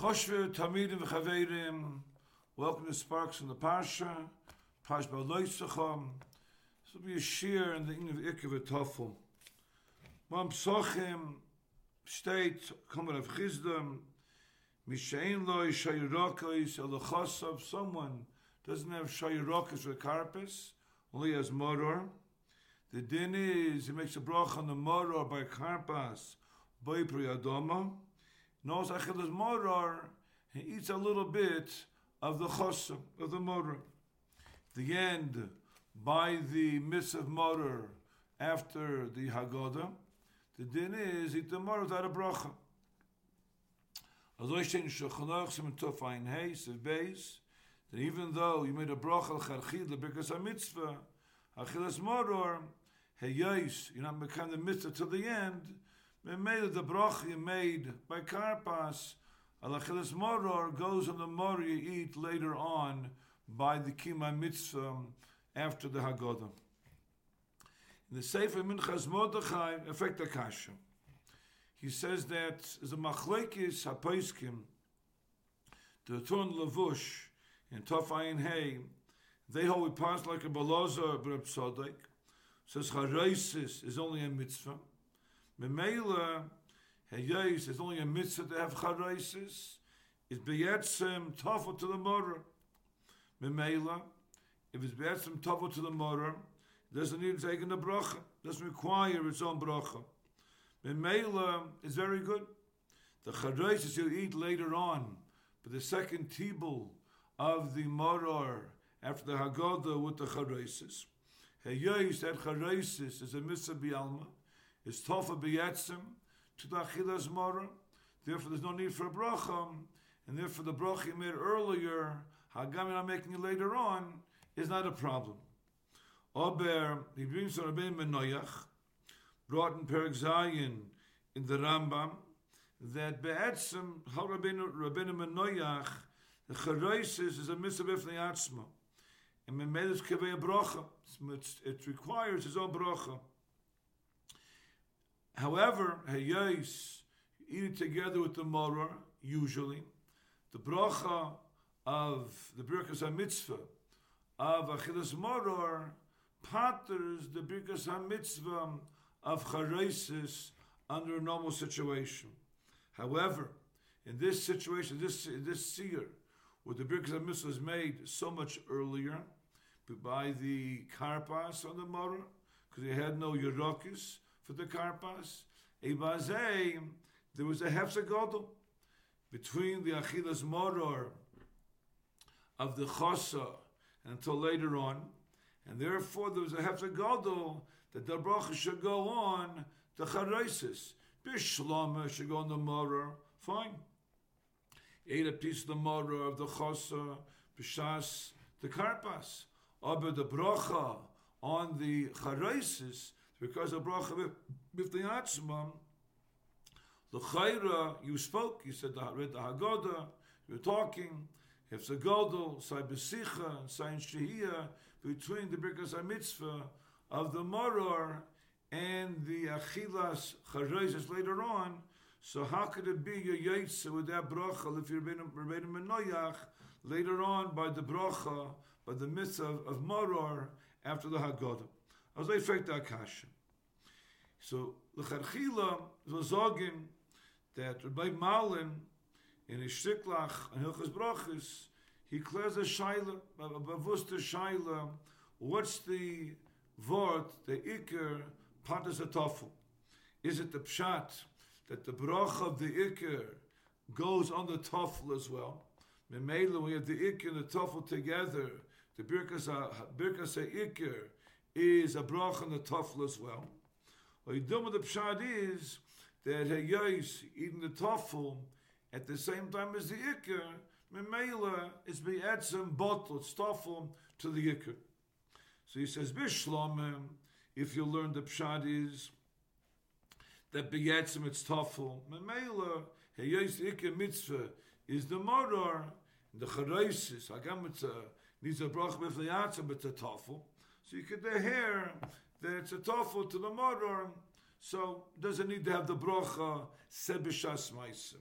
Choshve Tamidim v'Chaverim, welcome to Sparks from the Parsha, Parsha Ba'aloisacham. This will be a shir in the Ingen of Ikev Tofel. Mam Psochim, state, coming of Chizdam, Mishain Loi Shayirokos, Elachosav, someone doesn't have Shayirokos or Karpus, only has Moror. The din is, he makes a brach on the Moror by Karpas, by Priyadoma. Knows Achilas Moror, he eats a little bit of the Chosim, of the Moror. The end, by the Mitzvah Moror, after the Haggadah, the din is, eat the Moror without a bracha. Also ich denke, Shulchan Sim Tov Ein Hey, Sev Beis, that even though you made a bracha al-Charchid, because a mitzvah, Achilas Moror, hey yes, you're not making the mitzvah to the end, the brach you made by karpas alachilas moror goes on the mor you eat later on by the kima mitzvah after the haggadah in the sefer minchas mordechai effect the kasha he says that the machlekes hapoiskim the ton lavush in tofayin hay they hold we pass like a balaza but says haraisis is only a mitzvah Memela, Hayes is only a mitzvah to have charaisis, is beyetzim tafel to the mother. Memela, if it's beyetzim tafel to the it doesn't need to take in the bracha, doesn't require its own bracha. Memela is very good. The charaisis you eat later on, but the second tibul of the moror after the Haggadah with the charaisis. Hayes, that charaisis is a mitzvah bialma, is tofa beyatzim to the achilas mora. Therefore, there's no need for a bracha, and therefore the bracha you made earlier, hagam I'm making it later on, is not a problem. Ober, he brings from Rabbeinu Menoyach, brought in Perik Zayin in the Rambam, that be'etzim, how Rabbeinu, Rabbeinu Menoyach, the chareisis is a mitzvah b'fnei atzma. And Memedes kevei a bracha. It requires his own bracha. However, hayos eat it together with the morah usually. The bracha of the birkas mitzvah of achilas moror patters the birkas mitzvah of charesis under a normal situation. However, in this situation, this this seer, where the birkas mitzvah is made so much earlier by the karpas on the morah, because they had no yerokis, for the karpas. Ebazei, there was a hefzagodel between the achilas moror of the chosa until later on, and therefore there was a hefzagodel that the bracha should go on the chareisis. Bishlama should go on the moror. Fine. Ate a piece of the moror of the chosa, b'shas the karpas. Aber the bracha on the chareisis because of bracha with the khayra you spoke you said read the hagoda you were talking if the godel sai besicha sai shehia between the brikas mitzvah of the moror and the achilas charizes later on. So how could it be your yaitz with that bracha if you're been menoyach later on by the bracha by the mitzvah of moror after the hagoda as they fact that kasha. So the kharkhila was sagen that Rabbi Malin in his Shtiklach and Hilchas Brachis he clears a shaila bavus the shaila what's the word the iker patas atofel is it the pshat that the brach of the iker goes on the tofel as well? Memela, we have the iker and the tofel together the birkas birkas iker is a brach on the tofel as well What you do with the pshad is that Hayos eating the toffel at the same time as the ikr, Memela is be add some bottle, it's toffel to the ikr. So he says, Bishlom, if you learn the pshad is that beyatzim it's toffel, Memela, Hayos the ikr mitzvah is the motor, the chareisis, Hagam it's a, needs a brach with the yatzim, it's a toffel. So you could hear that it's a toffel to the motor, so doesn't need to have the brocha sebishas meisim.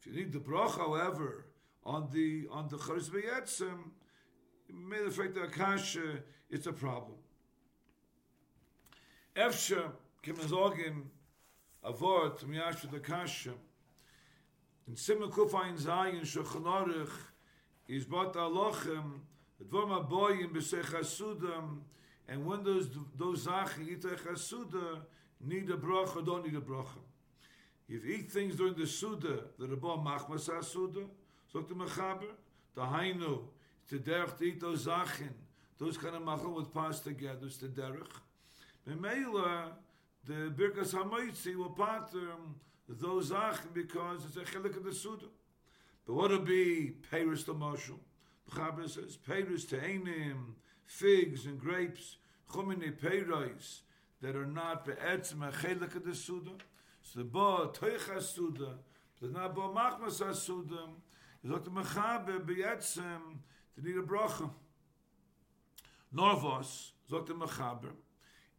If you need the bracha, however, on the on the charis beyetzim, may the fact that kasha it's a problem. Efsha kemazogin avot miyash the kasha. In Simon Kufayin Zayin Shulchan is bat alochem dvar ma boyim b'sech hasudam and when those those zachen eat a chasuda need a bracha don't need a bracha if you eat things during the suda the rabba machmas suda so the mechaber the hainu to derech to eat those zachen those kind of machal with pass together it's the derech Memela, the Birkas HaMoitzi will pater those zachen because it's a chilik of the Suda. But what would be Paris the Marshal? The Chaber says, Paris to Einim, figs and grapes, chumine peiros, that are not be'etzim a chilik of the Suda. So the Bo, Toich HaSuda, but not Bo Machmas HaSuda, is what the Mechaber be'etzim to need a bracha. Norvos, Zot the Mechaber,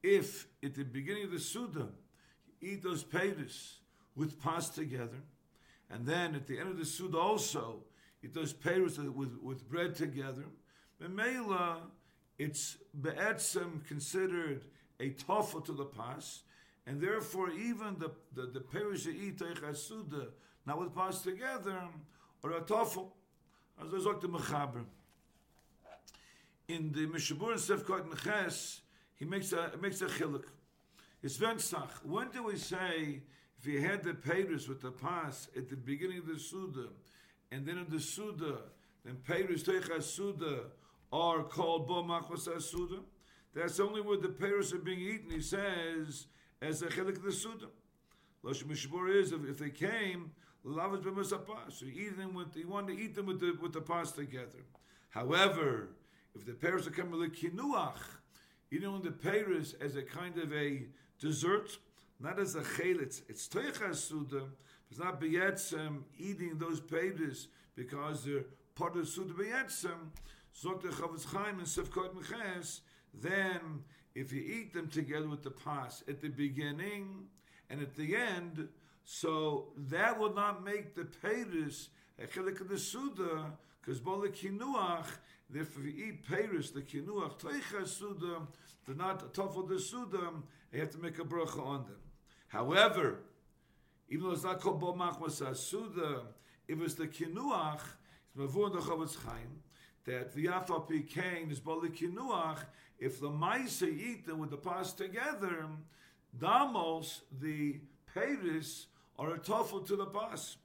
if at the beginning of the Suda, you eat those peiros with pas together, and then at the end of the Suda also, eat those peiros with, with bread together, Memela, it's be'etzem considered a tofu to the pas, and therefore even the the, the peiros you eat Suda, not with pas together, or a tofu, as I was the Mechaber. In the Mishabur and Sefkot Meches, he makes a makes a chiluk. It's Venstach. When do we say if you had the Peiros with the pas at the beginning of the Suda, and then in the Suda, then Peiros Teicha Suda are called Bo Machmas? That's only where the Peiros are being eaten, he says, as a chiluk of the Suda. Losh Mishbur is, if, if they came, Lavas B'Masapah. So you eat them with, you want to eat them with the, with the pas together. However, if the Peiros are coming with Kinuach, eating the Peiros as a kind of a dessert, not as a chelit. It's toichas suda. It's not beyetzem eating those peiros because they're part of suda beyetzem. The Chaim and Meches. Then, if you eat them together with the pas at the beginning and at the end, so that will not make the peiros a chelik of the suda because bola kinuach. If you eat peiros, the kinuach toichas suda, they're not tofel the suda. You have to make a bracha on them. However, even though it's not called Bo Machmas Asuda, if it's the Kinuach, it's Mavur the Chavetz Chaim, that the Kain is Bali Kinuach, if the Maisa them with the pas together, Damos, the Peiris, are a tofu to the pas.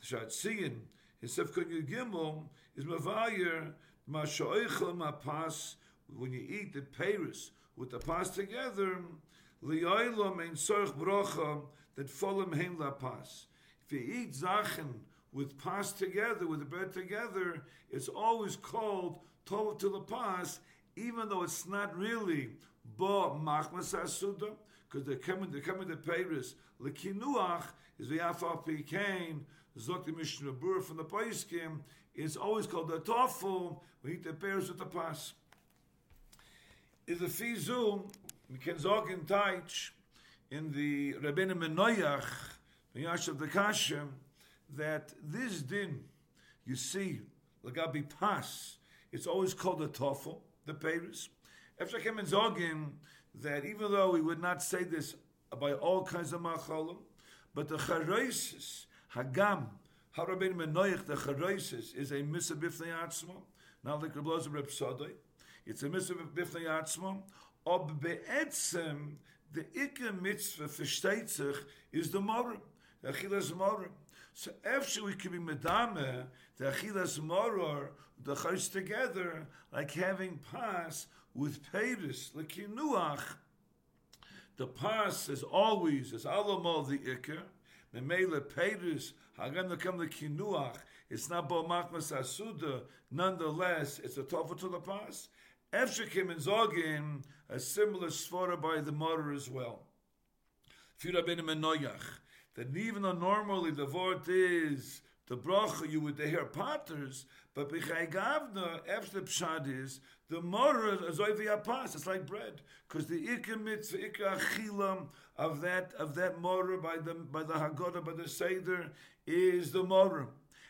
The Shatziyin, his Sefkon Gimel, is Mavayer, Mashoichel Mapas, when you eat the Peiris with the pas together, Liyoilom ein sorch brocha that follow him la pas. If you eat zachen with pas together, with the bread together, it's always called tov to the pas, even though it's not really bo machmas asuda, because they're coming, they're coming to Paris. Lekinuach is the afar kain, zok the Mishnah from the Paiskim, it's always called the tofu, we eat the pears with the pas. Is the can sagen Teich in the Rabbeinu Menoyach, the Yashav the Kashem, that this din, you see, Lagabi Pas, it's always called the Toffel, the Paris. After came in Zogin, that even though we would not say this by all kinds of machalim, but the charoisis, hagam, harabin menoich, the charoisis is a mitzvah bifnei atzmo, not like Rabbi Reb Sodai. It's a mitzvah bifnei atzmo, ob beetzem the ikke mitzvah versteht sich is the morim the achilas morim so after we can be medame the achilas moror the chos together like having pas with peiris like kinuach the pas is always as alamo the ikke the mele peiris hagan come the kinuach it's not bo machmas asuda. Nonetheless it's a tofu to the pas. Efshekim and Zogin, a similar svara by the mother as well. Fira ben Menoyach, that even though normally the word is the bracha you would hear potters, but b'chay gavna, after the pshad is, the morah is over pas. It's like bread, because the ikka mitzvah, ikka achilam of that of that morah by the by the Haggadah, by the seder, is the morah.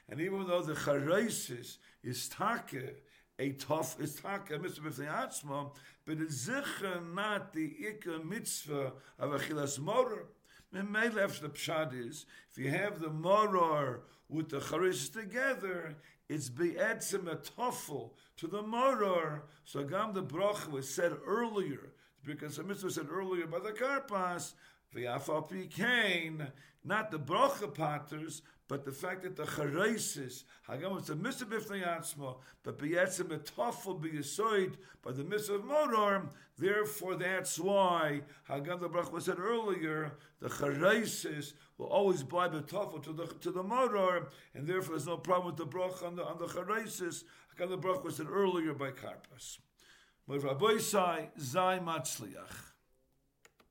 And even though the charesis is take, a tough is take a mitzvah b'fnei but it's zicher not the ikka mitzvah of achilas morah. The pshad is, if you have the moror with the charis together, it's be'etzim a toffel to the moror. So gam the brach was said earlier, because the mitzvah said earlier by the karpas, the kain, not the bracha paters, but the fact that the charesis, hagam it's a mitzvah b'fnei atzma, but be'etzim a b'yisoid by the mitzvah of moror, therefore that's why, hagam the bracha was said earlier, the charesis will always buy the to the to the moror, and therefore there's no problem with the bracha on the on the charesis. Hagam the bracha was said earlier by karpas. Rabbi Sai Zai Matzliach.